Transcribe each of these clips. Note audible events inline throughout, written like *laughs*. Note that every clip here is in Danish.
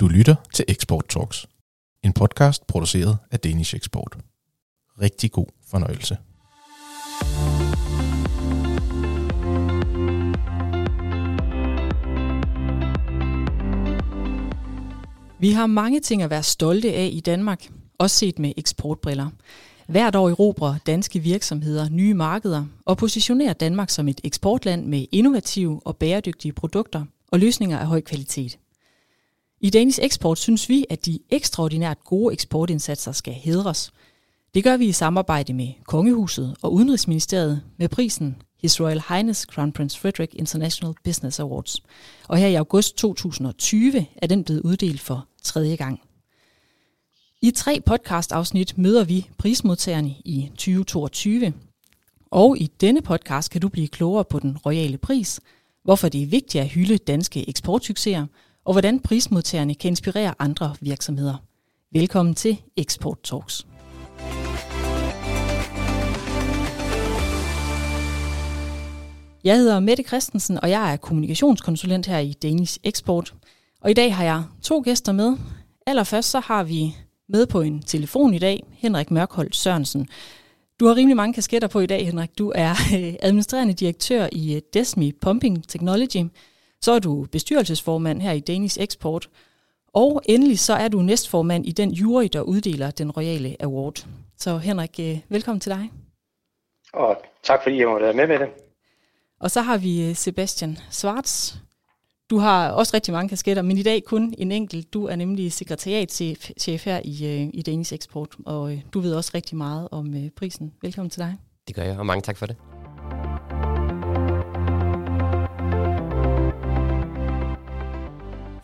Du lytter til Export Talks, en podcast produceret af Danish Export. Rigtig god fornøjelse. Vi har mange ting at være stolte af i Danmark, også set med eksportbriller. Hvert år erobrer danske virksomheder nye markeder og positionerer Danmark som et eksportland med innovative og bæredygtige produkter og løsninger af høj kvalitet. I Danish Export synes vi, at de ekstraordinært gode eksportindsatser skal hedres. Det gør vi i samarbejde med Kongehuset og Udenrigsministeriet med prisen His Royal Highness Crown Prince Frederick International Business Awards. Og her i august 2020 er den blevet uddelt for tredje gang. I tre podcast-afsnit møder vi prismodtagerne i 2022. Og i denne podcast kan du blive klogere på den royale pris, hvorfor det er vigtigt at hylde danske eksportsucceser, og hvordan prismodtagerne kan inspirere andre virksomheder. Velkommen til Export Talks. Jeg hedder Mette Christensen, og jeg er kommunikationskonsulent her i Danish Export. Og i dag har jeg to gæster med. Allerførst så har vi med på en telefon i dag Henrik Mørkholdt Sørensen. Du har rimelig mange kasketter på i dag, Henrik. Du er øh, administrerende direktør i øh, Desmi Pumping Technology. Så er du bestyrelsesformand her i Danish Export. Og endelig så er du næstformand i den jury, der uddeler den royale award. Så Henrik, øh, velkommen til dig. Og tak fordi jeg måtte være med med det. Og så har vi Sebastian Svarts. Du har også rigtig mange kasketter, men i dag kun en enkelt. Du er nemlig sekretariatschef her i, i Danish Export, og du ved også rigtig meget om prisen. Velkommen til dig. Det gør jeg, og mange tak for det.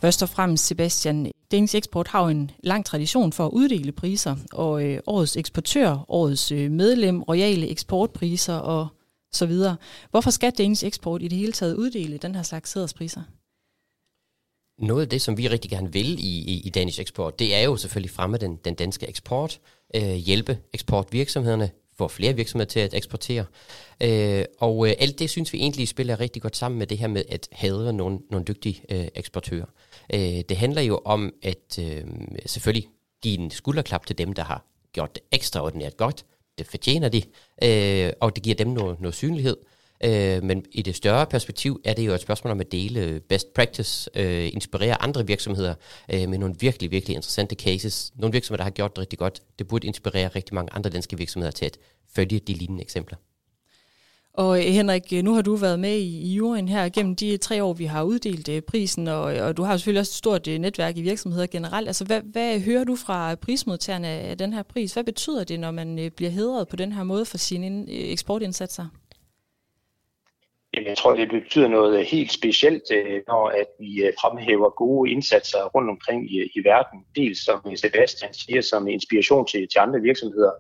Først og fremmest, Sebastian, Danish Eksport har jo en lang tradition for at uddele priser, og øh, årets eksportør, årets øh, medlem, royale eksportpriser og så videre. Hvorfor skal Danish Eksport i det hele taget uddele den her slags sæderspriser? Noget af det, som vi rigtig gerne vil i, i, i Danish Export, det er jo selvfølgelig fremme den, den danske eksport, øh, hjælpe eksportvirksomhederne, får flere virksomheder til at eksportere. Øh, og øh, alt det synes vi egentlig spiller rigtig godt sammen med det her med at have nogle, nogle dygtige øh, eksportører. Øh, det handler jo om at øh, selvfølgelig give en skulderklap til dem, der har gjort det ekstraordinært godt. Det fortjener de, øh, og det giver dem noget, noget synlighed. Øh, men i det større perspektiv er det jo et spørgsmål om at dele best practice, øh, inspirere andre virksomheder øh, med nogle virkelig, virkelig interessante cases. Nogle virksomheder, der har gjort det rigtig godt. Det burde inspirere rigtig mange andre danske virksomheder til at følge de lignende eksempler. Og øh, Henrik, øh, nu har du været med i, i juryen her gennem de tre år, vi har uddelt øh, prisen, og, og du har selvfølgelig også et stort netværk i virksomheder generelt. Altså, hvad, hvad hører du fra prismodtagerne af den her pris? Hvad betyder det, når man bliver hedret på den her måde for sine eksportindsatser? Jamen, jeg tror, det betyder noget øh, helt specielt, øh, når at vi øh, fremhæver gode indsatser rundt omkring i, i verden. Dels som Sebastian siger, som inspiration til, til andre virksomheder,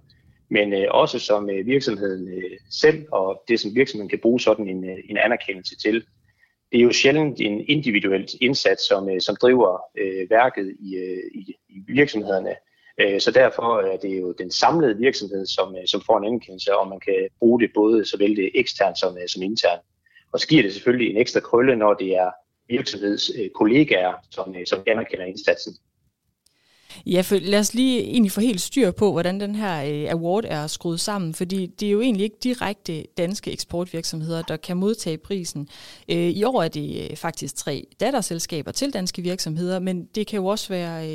men øh, også som øh, virksomheden øh, selv, og det som virksomheden kan bruge sådan en, øh, en anerkendelse til. Det er jo sjældent en individuel indsats, som, øh, som driver øh, værket i, øh, i, i virksomhederne. Øh, så derfor er det jo den samlede virksomhed, som, øh, som får en anerkendelse, og man kan bruge det både såvel det eksternt som, øh, som internt. Og så giver det selvfølgelig en ekstra krølle, når det er virksomhedskollegaer, øh, som, øh, som anerkender indsatsen. Ja, for lad os lige egentlig få helt styr på, hvordan den her øh, award er skruet sammen, fordi det er jo egentlig ikke direkte danske eksportvirksomheder, der kan modtage prisen. I år er det faktisk tre datterselskaber til danske virksomheder, men det kan jo også være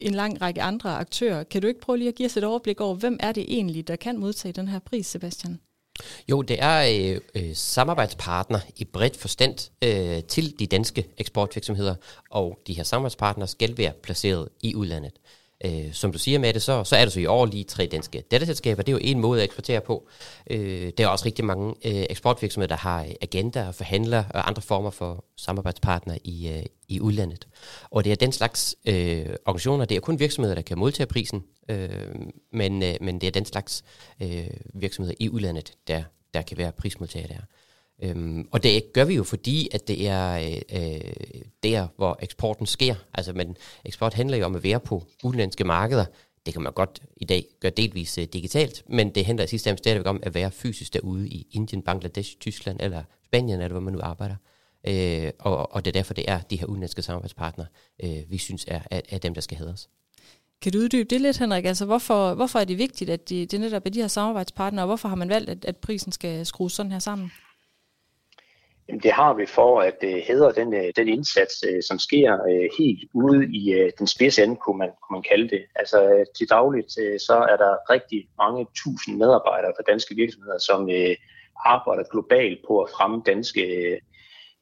en lang række andre aktører. Kan du ikke prøve lige at give os et overblik over, hvem er det egentlig, der kan modtage den her pris, Sebastian? Jo, det er øh, øh, samarbejdspartner i bredt forstand øh, til de danske eksportvirksomheder, og de her samarbejdspartnere skal være placeret i udlandet. Øh, som du siger med det, så, så er det så i år lige tre danske datterselskaber. Det er jo en måde at eksportere på. Øh, der er også rigtig mange øh, eksportvirksomheder, der har øh, agenter, og forhandler og andre former for samarbejdspartnere i, øh, i udlandet. Og det er den slags øh, organisationer, det er kun virksomheder, der kan modtage prisen, øh, men, øh, men det er den slags øh, virksomheder i udlandet, der, der kan være prismodtagere der. Øhm, og det gør vi jo, fordi at det er øh, øh, der, hvor eksporten sker. Altså, men eksport handler jo om at være på udenlandske markeder. Det kan man godt i dag gøre delvis øh, digitalt, men det handler i sidste ende stadigvæk om at være fysisk derude i Indien, Bangladesh, Tyskland eller Spanien, eller hvor man nu arbejder. øh, og, og det er derfor, det er de her udenlandske samarbejdspartnere, øh, vi synes er, er, er dem, der skal hædres. Kan du uddybe det lidt, Henrik? Altså, hvorfor, hvorfor er det vigtigt, at det, det netop er de her samarbejdspartnere, og hvorfor har man valgt, at, at prisen skal skrues sådan her sammen? Jamen, det har vi for at uh, hedre den, uh, den indsats, uh, som sker uh, helt ude i uh, den spidse ende, kunne man, kunne man kalde det. Altså uh, til dagligt, uh, så er der rigtig mange tusind medarbejdere fra danske virksomheder, som uh, arbejder globalt på at fremme danske,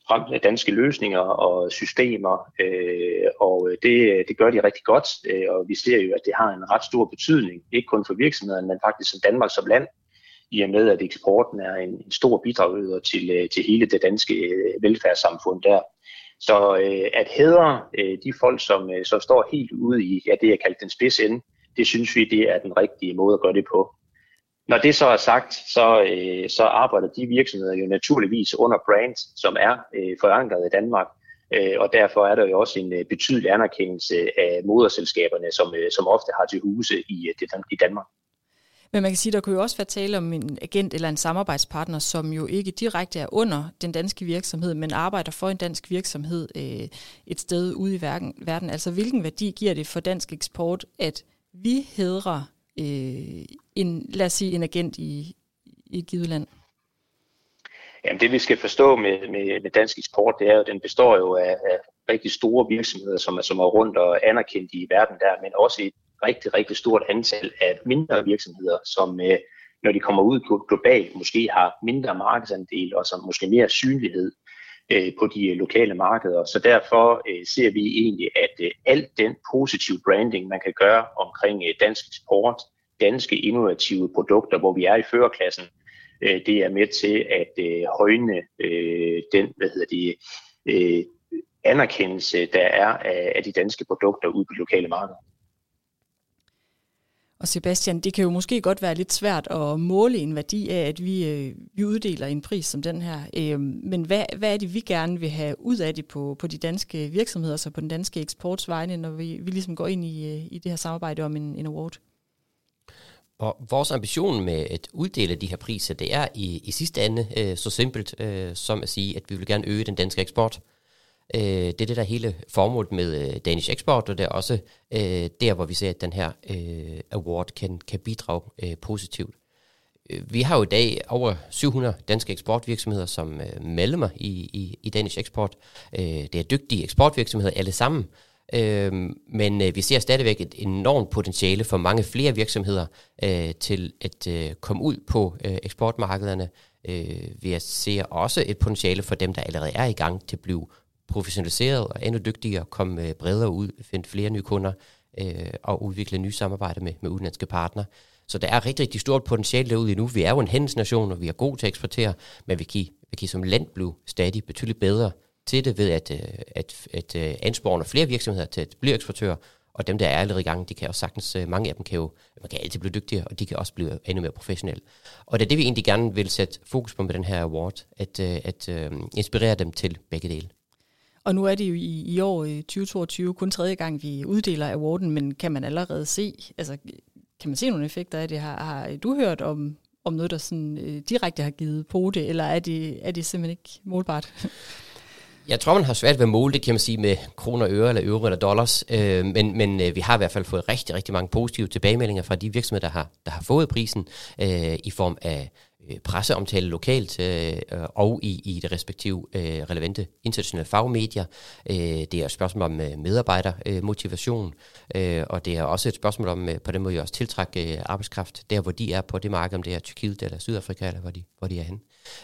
frem, danske løsninger og systemer, uh, og det, det gør de rigtig godt, uh, og vi ser jo, at det har en ret stor betydning, ikke kun for virksomhederne, men faktisk som Danmark som land, i og med, at eksporten er en, en stor bidragyder til, øh, til hele det danske øh, velfærdssamfund der. Så øh, at hædre øh, de folk, som, øh, som står helt ude i ja, det, jeg kalder den spids ende, det synes vi, det er den rigtige måde at gøre det på. Når det så er sagt, så, øh, så arbejder de virksomheder jo naturligvis under brand, som er øh, forankret i Danmark, øh, og derfor er der jo også en øh, betydelig anerkendelse af moderselskaberne, som, øh, som ofte har til huse i, øh, i Danmark. Men man kan sige, der kunne jo også være tale om en agent eller en samarbejdspartner, som jo ikke direkte er under den danske virksomhed, men arbejder for en dansk virksomhed øh, et sted ude i verden. Altså hvilken værdi giver det for dansk eksport, at vi hedrer øh, en, lad os sige, en agent i, i et givet land? Jamen det vi skal forstå med, med, med dansk eksport, det er jo, at den består jo af, af rigtig store virksomheder, som er, som er rundt og anerkendt i verden der, men også et rigtig, rigtig stort antal af mindre virksomheder, som øh, når de kommer ud globalt, måske har mindre markedsandel og som måske mere synlighed øh, på de øh, lokale markeder. Så derfor øh, ser vi egentlig, at øh, alt den positive branding, man kan gøre omkring øh, dansk eksport, danske innovative produkter, hvor vi er i førerklassen, øh, det er med til at øh, højne øh, den, hvad hedder det, øh, anerkendelse, der er af, af de danske produkter ude på lokale markeder. Og Sebastian, det kan jo måske godt være lidt svært at måle en værdi af, at vi, øh, vi uddeler en pris som den her. Øh, men hvad, hvad er det, vi gerne vil have ud af det på, på de danske virksomheder, så på den danske eksportsvejne, når vi, vi ligesom går ind i, øh, i det her samarbejde om en, en award? Og vores ambition med at uddele de her priser, det er i, i sidste ende øh, så simpelt øh, som at sige, at vi vil gerne øge den danske eksport. Øh, Øh, det er det der hele formålet med øh, Danish Export, og det er også øh, der, hvor vi ser, at den her øh, award kan, kan bidrage øh, positivt. Øh, vi har jo i dag over 700 danske eksportvirksomheder som øh, medlemmer i, i, i Danish Export. Øh, det er dygtige eksportvirksomheder alle sammen, øh, men øh, vi ser stadigvæk et enormt potentiale for mange flere virksomheder øh, til at øh, komme ud på øh, eksportmarkederne. Øh, vi ser også et potentiale for dem, der allerede er i gang til at blive professionaliseret og endnu dygtigere, komme øh, bredere ud, finde flere nye kunder øh, og udvikle nye samarbejder med, med udenlandske partnere. Så der er rigtig, rigtig stort potentiale derude nu. Vi er jo en handelsnation, og vi er gode til at eksportere, men vi kan, vi kan som land blive stadig betydeligt bedre til det ved at, at, at, at øh, ansporne flere virksomheder til at blive eksportører, og dem, der er allerede i gang, de kan også sagtens, øh, mange af dem kan jo, man kan altid blive dygtigere, og de kan også blive endnu mere professionelle. Og det er det, vi egentlig gerne vil sætte fokus på med den her award, at, at, at inspirere dem til begge dele. Og nu er det jo i, i år øh, 2022 kun tredje gang, vi uddeler awarden, men kan man allerede se, altså kan man se nogle effekter af det? Har, har du hørt om, om noget, der sådan, øh, direkte har givet på det, eller er det, er det simpelthen ikke målbart? *laughs* Jeg tror, man har svært ved at måle det, kan man sige, med kroner, øre eller euro eller dollars. Øh, men men øh, vi har i hvert fald fået rigtig, rigtig mange positive tilbagemeldinger fra de virksomheder, der har, der har fået prisen øh, i form af Øh, presseomtale lokalt øh, øh, og i, i det respektive øh, relevante internationale fagmedier. Øh, det er et spørgsmål om øh, medarbejdermotivation, øh, og det er også et spørgsmål om øh, på den måde også tiltrække øh, arbejdskraft der, hvor de er på det marked, om det er Tyrkiet eller Sydafrika, eller hvor de, hvor de er henne.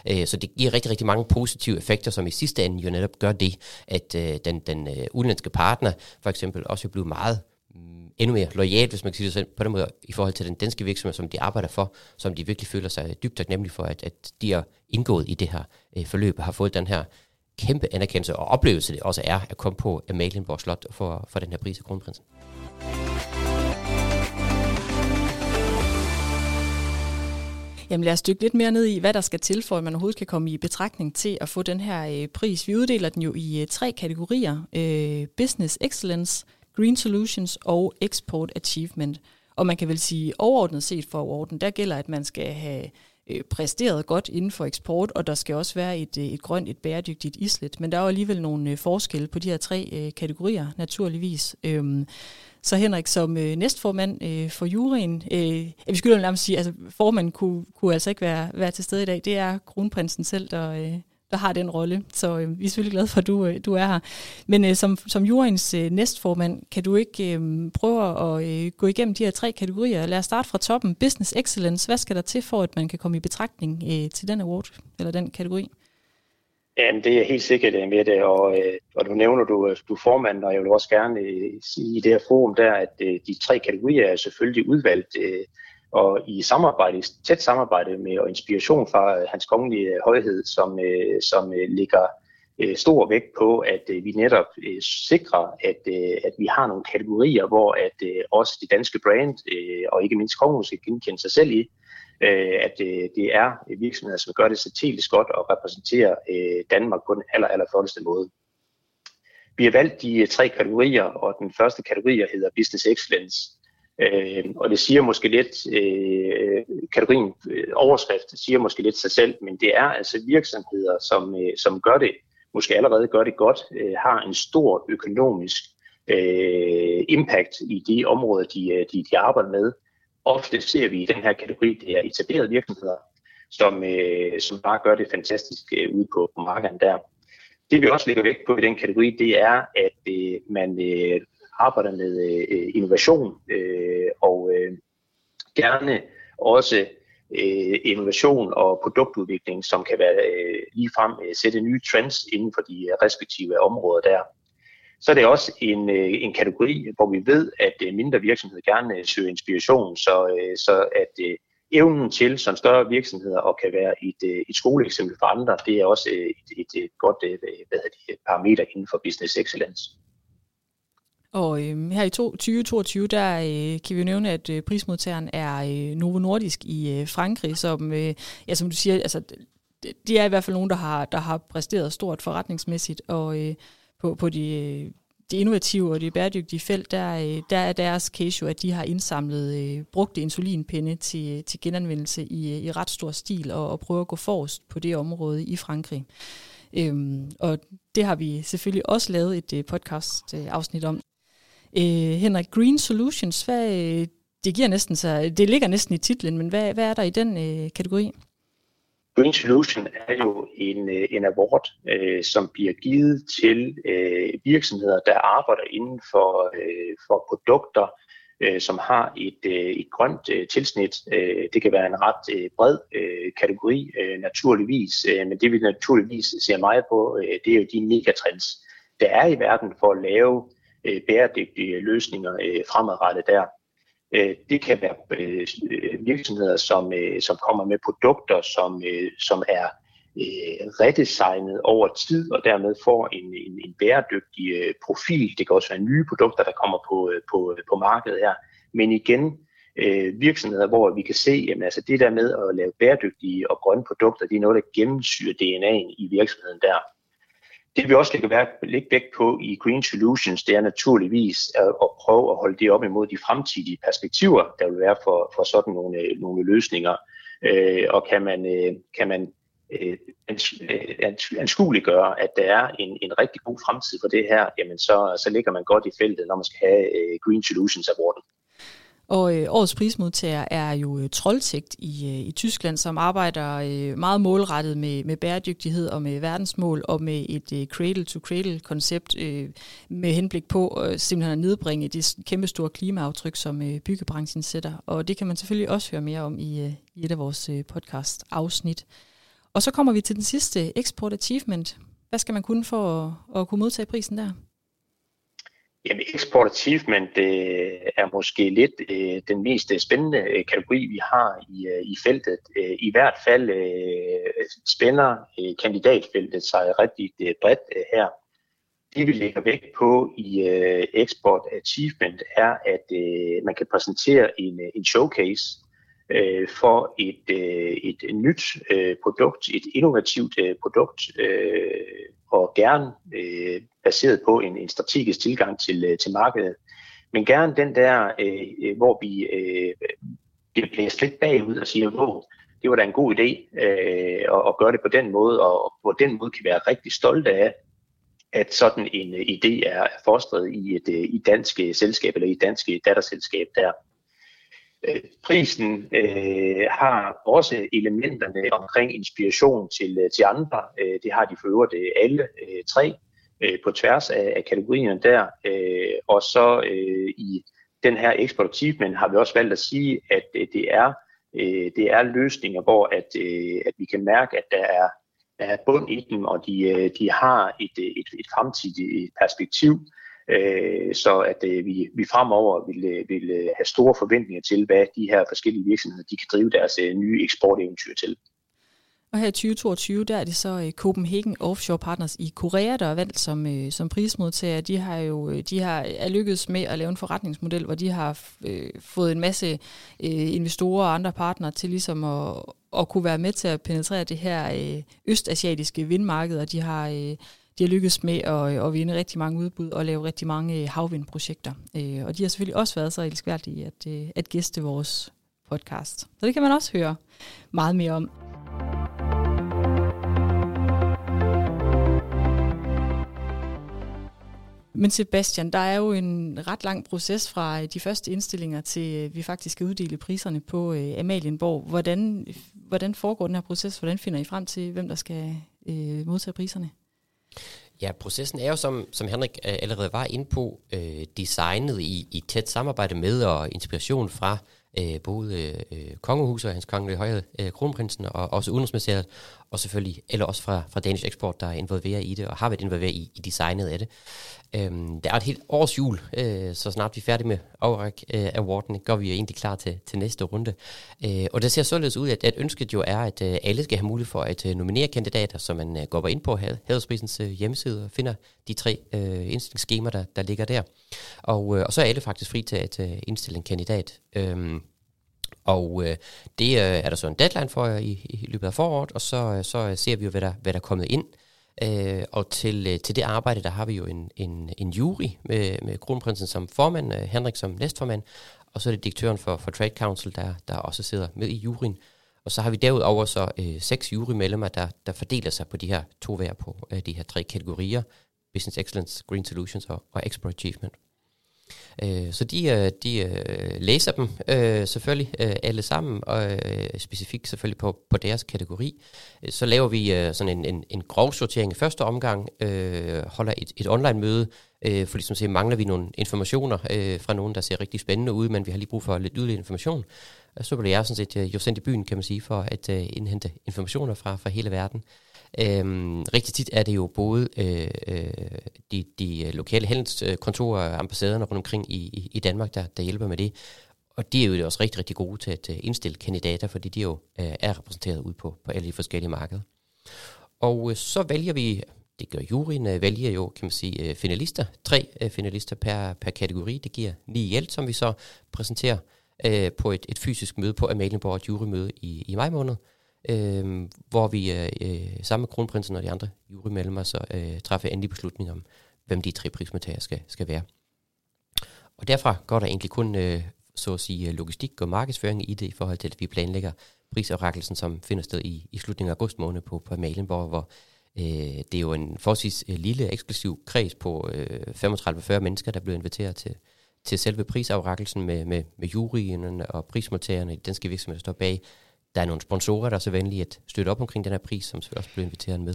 Øh, så det giver rigtig, rigtig mange positive effekter, som i sidste ende jo netop gør det, at øh, den, den øh, udenlandske partner for eksempel også bliver meget Mm, endnu mere lojalt, hvis man kan sige det sådan, på den måde, i forhold til den danske virksomhed, som de arbejder for, som de virkelig føler sig dybt taknemmelige for, at, at de er indgået i det her øh, forløb, og har fået den her kæmpe anerkendelse og oplevelse, det også er at komme på Amalienborg Slot for, for den her pris af kronprinsen. Jamen lad os dykke lidt mere ned i, hvad der skal til, for at man overhovedet kan komme i betragtning til at få den her øh, pris. Vi uddeler den jo i øh, tre kategorier. Øh, business Excellence, Green Solutions og Export Achievement. Og man kan vel sige overordnet set for orden, der gælder, at man skal have øh, præsteret godt inden for eksport, og der skal også være et, øh, et grønt, et bæredygtigt islet. Men der er jo alligevel nogle øh, forskelle på de her tre øh, kategorier, naturligvis. Øhm, så Henrik, som øh, næstformand øh, for juryen, øh, vi skylder nærmest sige, altså formanden kunne, kunne altså ikke være, være til stede i dag. Det er kronprinsen selv, der, øh, der har den rolle. Så øh, vi er selvfølgelig glade for, at du, øh, du er her. Men øh, som, som jurens øh, næstformand, kan du ikke øh, prøve at øh, gå igennem de her tre kategorier? Lad os starte fra toppen. Business Excellence. Hvad skal der til for, at man kan komme i betragtning øh, til den award, eller den kategori? Jamen, det er helt sikkert øh, med det, og, øh, og du nævner, du, øh, du formand, og jeg vil også gerne øh, sige i det her forum der, at de tre kategorier er selvfølgelig udvalgt, og i samarbejde, tæt samarbejde med og inspiration fra øh, hans kongelige øh, højhed, som, øh, som ligger stor vægt på, at vi netop sikrer, at, at vi har nogle kategorier, hvor at også det danske brand og ikke mindst kongehuset, kan genkende sig selv i, at det er virksomheder, som gør det strategisk godt og repræsenterer Danmark på den aller, aller flotteste måde. Vi har valgt de tre kategorier, og den første kategori hedder Business Excellence. Øh, og det siger måske lidt, øh, kategorien øh, overskrift siger måske lidt sig selv, men det er altså virksomheder, som, øh, som gør det, måske allerede gør det godt, øh, har en stor økonomisk øh, impact i de områder, de, øh, de, de arbejder med, ofte ser vi i den her kategori, det er etablerede virksomheder, som, øh, som bare gør det fantastisk øh, ude på, på markedet der. Det vi også lægger vægt på i den kategori, det er, at øh, man øh, arbejder med øh, innovation øh, og øh, gerne også øh, innovation og produktudvikling, som kan være øh, ligefrem øh, sætte nye trends inden for de øh, respektive områder der så er det også en, øh, en kategori, hvor vi ved, at øh, mindre virksomheder gerne øh, søger inspiration, så, øh, så at øh, evnen til som større virksomheder og kan være et, et skoleeksempel for andre, det er også et, et, et godt hvad det, parameter inden for business excellence. Og øh, her i 2022, der øh, kan vi nævne, at øh, prismodtageren er øh, Novo Nordisk i øh, Frankrig, som, øh, ja, som du siger, altså, de er i hvert fald nogen, der har, der har præsteret stort forretningsmæssigt, og øh, på, på de, øh, de innovative og de bæredygtige felt, der, øh, der er deres case jo, at de har indsamlet øh, brugte insulinpinde til, til genanvendelse i, øh, i ret stor stil og, og prøver at gå forrest på det område i Frankrig. Øhm, og det har vi selvfølgelig også lavet et øh, podcast øh, afsnit om. Øh, Henrik, Green Solutions, hvad, øh, det, giver næsten så, det ligger næsten i titlen, men hvad, hvad er der i den øh, kategori? Green Solution er jo en, øh, en award, øh, som bliver givet til øh, virksomheder, der arbejder inden for, øh, for produkter, øh, som har et, øh, et grønt øh, tilsnit. Øh, det kan være en ret øh, bred øh, kategori, øh, naturligvis, øh, men det vi naturligvis ser meget på, øh, det er jo de megatrends, der er i verden for at lave øh, bæredygtige løsninger øh, fremadrettet der. Øh, det kan være øh, virksomheder, som, øh, som kommer med produkter, som, øh, som er øh, redesignet over tid og dermed får en, en, en bæredygtig øh, profil. Det kan også være nye produkter, der kommer på, på, på markedet her. Men igen, virksomheder, hvor vi kan se, at altså det der med at lave bæredygtige og grønne produkter, det er noget, der gennemsyrer DNA'en i virksomheden der. Det vi også lægger lægge vægt på i Green Solutions, det er naturligvis at, at prøve at holde det op imod de fremtidige perspektiver, der vil være for, for sådan nogle, øh, nogle løsninger. Øh, og kan man, øh, kan man øh, øh anskueliggøre, at der er en, en rigtig god fremtid for det her, jamen så, så ligger man godt i feltet, når man skal have øh, Green Solutions Award. Og øh, årets prismodtager er jo øh, Trolltægt i, øh, i Tyskland, som arbejder øh, meget målrettet med, med bæredygtighed og med verdensmål og med et øh, cradle-to-cradle-koncept øh, med henblik på øh, simpelthen at nedbringe det kæmpestore klimaaftryk, som øh, byggebranchen sætter. Og det kan man selvfølgelig også høre mere om i, øh, i et af vores øh, podcast-afsnit. Og så kommer vi til den sidste Export Achievement. Hvad skal man kunne for at, at kunne modtage prisen der? Jamen, export achievement øh, er måske lidt øh, den mest øh, spændende øh, kategori, vi har i, øh, i feltet. Øh, I hvert fald øh, spænder øh, kandidatfeltet sig rigtig øh, bredt øh, her. Det vi lægger vægt på i øh, export achievement er, at øh, man kan præsentere en, øh, en showcase øh, for et, øh, et nyt øh, produkt, et innovativt øh, produkt, øh, og gerne øh, baseret på en, en strategisk tilgang til, øh, til markedet. Men gerne den der, øh, øh hvor vi øh, bliver blæst lidt bagud og siger, hvor det var da en god idé øh, at, at gøre det på den måde, og på den måde kan være rigtig stolte af, at sådan en øh, idé er fostret i et øh, i dansk selskab eller i et dansk datterselskab der. Øh, prisen øh, har også elementerne omkring inspiration til, øh, til andre. Øh, det har de for øvrigt alle øh, tre øh, på tværs af, af kategorierne der. Øh, og så øh, i den her export achievement har vi også valgt at sige, at øh, det er øh, det er løsninger, hvor at, øh, at vi kan mærke, at der er der er bund i dem, og de, øh, de har et, et, et fremtidigt perspektiv, øh, så at øh, vi, vi fremover vil, øh, vil øh, have store forventninger til, hvad de her forskellige virksomheder de kan drive deres nye eksporteventyr til. Og her i 2022, der er det så Copenhagen Offshore Partners i Korea, der er valgt som, som prismodtager. De har jo de har er lykkedes med at lave en forretningsmodel, hvor de har øh, fået en masse øh, investorer og andre partnere til ligesom at, at kunne være med til at penetrere det her øh, østasiatiske vindmarked, og de har, øh, de har lykkes med at, at vinde rigtig mange udbud og lave rigtig mange øh, havvindprojekter. Øh, og de har selvfølgelig også været så elskværdige at, øh, at gæste vores podcast. Så det kan man også høre meget mere om. Men Sebastian, der er jo en ret lang proces fra de første indstillinger til vi faktisk skal uddele priserne på øh, Amalienborg. Hvordan, hvordan foregår den her proces? Hvordan finder I frem til, hvem der skal øh, modtage priserne? Ja, processen er jo, som, som Henrik øh, allerede var inde på, øh, designet i, i tæt samarbejde med og inspiration fra øh, både øh, kongehuset og hans kongelige højhed, øh, kronprinsen og også udenrigsministeriet, og selvfølgelig, eller også fra, fra Danish Export, der er involveret i det, og har været involveret i, i designet af det. Øhm, der er et helt års jul, øh, så snart vi er færdige med afræk øh, awarden, går vi egentlig klar til, til næste runde. Øh, og det ser således ud, at, at ønsket jo er, at øh, alle skal have mulighed for at øh, nominere kandidater, så man øh, går ind på Hadelsprisens øh, hjemmeside og finder de tre øh, indstillingsskemaer, der, der ligger der. Og, øh, og så er alle faktisk fri til at øh, indstille en kandidat. Øh, og øh, det øh, er der så en deadline for i, i løbet af foråret, og så, øh, så øh, ser vi jo, hvad der, hvad der er kommet ind. Øh, og til, øh, til det arbejde, der har vi jo en, en, en jury med, med kronprinsen som formand, øh, Henrik som næstformand, og så er det direktøren for, for Trade Council, der, der også sidder med i juryen. Og så har vi derudover så øh, seks jurymedlemmer, der, der fordeler sig på de her to hver på øh, de her tre kategorier, Business Excellence, Green Solutions og, og Export Achievement. Øh, så de, øh, de øh, læser dem øh, selvfølgelig øh, alle sammen, og øh, specifikt selvfølgelig på, på deres kategori. Så laver vi øh, sådan en, en, en grov sortering i første omgang, øh, holder et, et online-møde, øh, for ligesom at se, mangler vi nogle informationer øh, fra nogen, der ser rigtig spændende ud, men vi har lige brug for lidt yderligere information. Så bliver jeg sådan set jo sendt i byen, kan man sige, for at øh, indhente informationer fra, fra hele verden. Øhm, rigtig tit er det jo både øh, øh, de, de øh, lokale handelskontorer og ambassaderne rundt omkring i, i, i Danmark, der, der hjælper med det. Og de er jo også rigtig, rigtig gode til at øh, indstille kandidater, fordi de jo øh, er repræsenteret ud på, på alle de forskellige markeder. Og øh, så vælger vi, det gør juryen, øh, vælger jo, kan man sige, øh, finalister. Tre øh, finalister per, per kategori. Det giver ni i alt, som vi så præsenterer øh, på et, et fysisk møde på Amalienborg, et jurymøde i, i maj måned øh, hvor vi øh, øh, sammen med kronprinsen og de andre jurymedlemmer så øh, træffer endelig beslutning om, hvem de tre prismodtagere skal, skal være. Og derfra går der egentlig kun, øh, så at sige, øh, logistik og markedsføring i det, i forhold til, at vi planlægger prisoverrækkelsen, som finder sted i, i slutningen af august måned på, på Malenborg, hvor øh, det er jo en forholdsvis øh, lille, eksklusiv kreds på øh, 35-40 mennesker, der bliver inviteret til, til selve prisafrækkelsen med, med, med juryen og prismodtagerne i danske virksomheder, der står bag der er nogle sponsorer, der er så venlige at støtte op omkring den her pris, som selvfølgelig også blev inviteret med.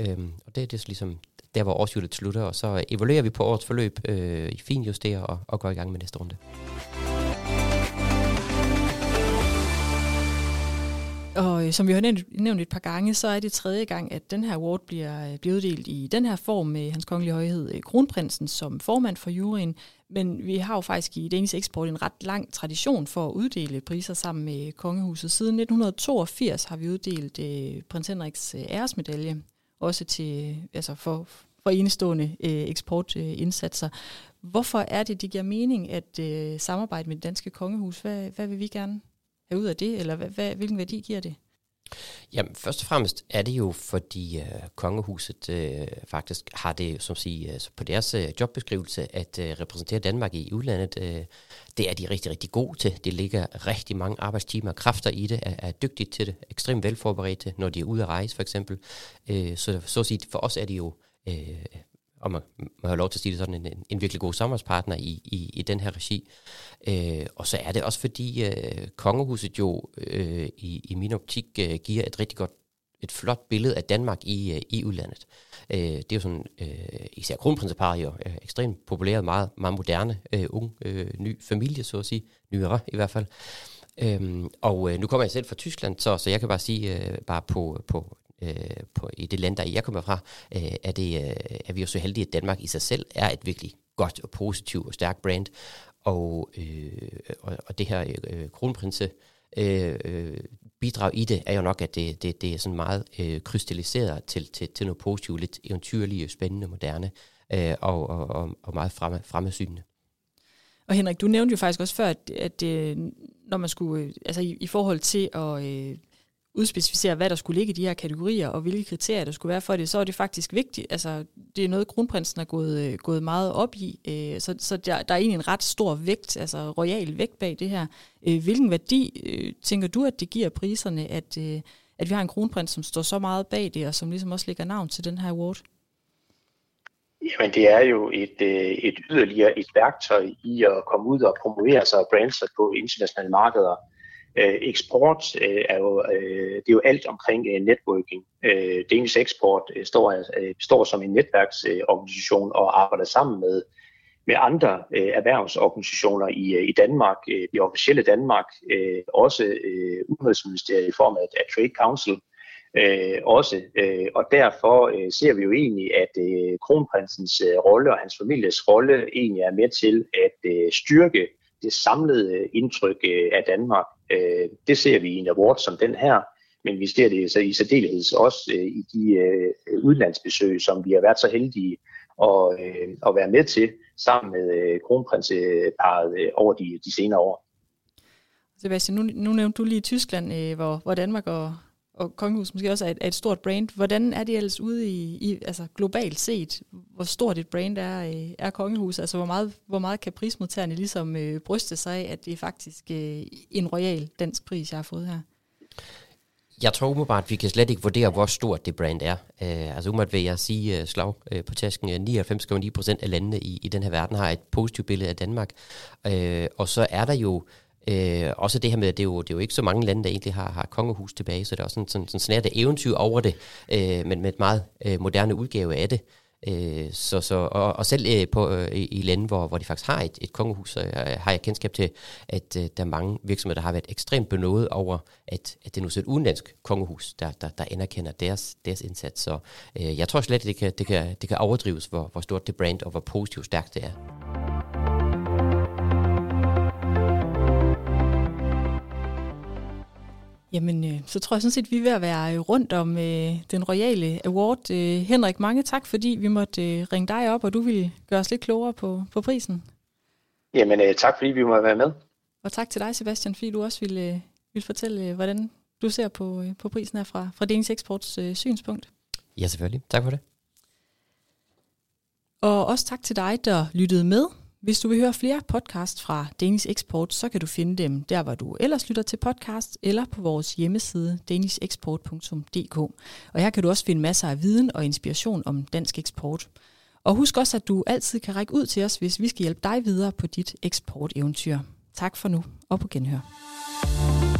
Øhm, og det, det er så ligesom der, hvor årsjulet slutter, og så evaluerer vi på årets forløb øh, i finjusterer og, og går i gang med næste runde. Og øh, som vi har nævnt, nævnt et par gange, så er det tredje gang, at den her award bliver, øh, bliver uddelt i den her form med hans kongelige højhed øh, Kronprinsen som formand for juryen. Men vi har jo faktisk i Danish Export en ret lang tradition for at uddele priser sammen med kongehuset. Siden 1982 har vi uddelt øh, prins Henriks øh, æresmedalje, også til, øh, altså for, for enestående øh, eksportindsatser. Øh, Hvorfor er det, det giver mening at øh, samarbejde med det danske kongehus? Hvad, hvad vil vi gerne have ud af det, eller hvad, hvad, hvilken værdi giver det? Jamen, først og fremmest er det jo, fordi øh, kongehuset øh, faktisk har det, som siger, øh, på deres øh, jobbeskrivelse, at øh, repræsentere Danmark i udlandet. Øh, det er de rigtig, rigtig gode til. Det ligger rigtig mange arbejdstimer og kræfter i det, er, er dygtige til det, ekstremt velforberedte, når de er ude at rejse for eksempel. Øh, så så at sige, for os er det jo øh, og man, man har lov til at sige det sådan, en, en virkelig god samarbejdspartner i, i, i den her regi. Øh, og så er det også fordi, øh, kongehuset jo øh, i, i min optik øh, giver et rigtig godt, et flot billede af Danmark i, øh, i udlandet. Øh, det er jo sådan, øh, især kronprinseparet jo øh, ekstremt populære, meget, meget moderne, øh, ung, øh, ny familie, så at sige, nyere i hvert fald. Øhm, og øh, nu kommer jeg selv fra Tyskland, så, så jeg kan bare sige, øh, bare på, på øh, på, i det land, der jeg kommer fra, øh, er, det, øh, er vi jo så heldige, at Danmark i sig selv er et virkelig godt og positivt og stærkt brand. Og, øh, og, og det her øh, kronprinse øh, øh, bidrag i det er jo nok, at det, det, det er sådan meget øh, krystalliseret til, til, til noget positivt, lidt eventyrligt, spændende, moderne øh, og, og, og meget fremme, fremmesynende. Og Henrik, du nævnte jo faktisk også før, at, at øh, når man skulle, øh, altså i, i forhold til at øh, udspecificere, hvad der skulle ligge i de her kategorier, og hvilke kriterier der skulle være for det, så er det faktisk vigtigt. Altså, det er noget, kronprinsen er gået, øh, gået meget op i, øh, så, så der, der er egentlig en ret stor vægt, altså royal vægt bag det her. Øh, hvilken værdi øh, tænker du, at det giver priserne, at, øh, at vi har en kronprins, som står så meget bag det, og som ligesom også lægger navn til den her award? Jamen, det er jo et, et yderligere et værktøj i at komme ud og promovere sig og brande sig på internationale markeder. Øh, eksport øh, er jo øh, det er jo alt omkring øh, networking. Øh, Danish Export øh, står, øh, står som en netværksorganisation øh, og arbejder sammen med med andre øh, erhvervsorganisationer i, øh, i Danmark, øh, i officielle Danmark, øh, også øh, Udenrigsministeriet i form af, af Trade Council, øh, også. Øh, og derfor øh, ser vi jo egentlig, at øh, kronprinsens øh, rolle og hans families rolle egentlig er med til at øh, styrke det samlede øh, indtryk øh, af Danmark. Øh, det ser vi i en award som den her, men vi ser det så i særdeleshed også øh, i de øh, udlandsbesøg, som vi har været så heldige at, øh, at være med til sammen med øh, kronprinseparet over de, de senere år. Sebastian, nu, nu nævnte du lige Tyskland, hvor, hvor Danmark og, og Kongehus måske også er et, er et stort brand. Hvordan er det ellers ude i, i altså globalt set? Hvor stort et brand er, øh, er Kongehus? Altså hvor meget, hvor meget kan prismodtagerne ligesom øh, bryste sig af, at det er faktisk øh, en royal dansk pris, jeg har fået her? Jeg tror umiddelbart, at vi kan slet ikke vurdere, hvor stort det brand er. Uh, altså umiddelbart vil jeg sige uh, slag uh, på tasken, 99,9 procent af landene i, i den her verden har et positivt billede af Danmark. Uh, og så er der jo Øh, også det her med, at det er, jo, det er jo ikke så mange lande, der egentlig har, har kongehus tilbage, så det er også sådan, sådan, sådan snært eventyr over det, øh, men med et meget øh, moderne udgave af det. Øh, så, så, og, og selv øh, på, øh, i lande, hvor, hvor de faktisk har et, et kongehus, øh, har jeg kendskab til, at øh, der er mange virksomheder, der har været ekstremt benådet over, at, at det nu er et udenlandsk kongehus, der, der, der anerkender deres, deres indsats. Så øh, jeg tror slet, at det kan, det kan, det kan overdrives, hvor, hvor stort det brand og hvor positivt stærkt det er. Jamen, øh, så tror jeg sådan set, at vi er ved at være øh, rundt om øh, den royale award. Øh, Henrik, mange tak, fordi vi måtte øh, ringe dig op, og du ville gøre os lidt klogere på, på prisen. Jamen, øh, tak fordi vi må være med. Og tak til dig, Sebastian, fordi du også ville, øh, ville fortælle, øh, hvordan du ser på, øh, på prisen her fra, fra Danish Exports øh, synspunkt. Ja, selvfølgelig. Tak for det. Og også tak til dig, der lyttede med. Hvis du vil høre flere podcasts fra Danish Export, så kan du finde dem der, hvor du ellers lytter til podcast, eller på vores hjemmeside danishexport.dk. Og her kan du også finde masser af viden og inspiration om dansk eksport. Og husk også, at du altid kan række ud til os, hvis vi skal hjælpe dig videre på dit eksporteventyr. Tak for nu, og på genhør.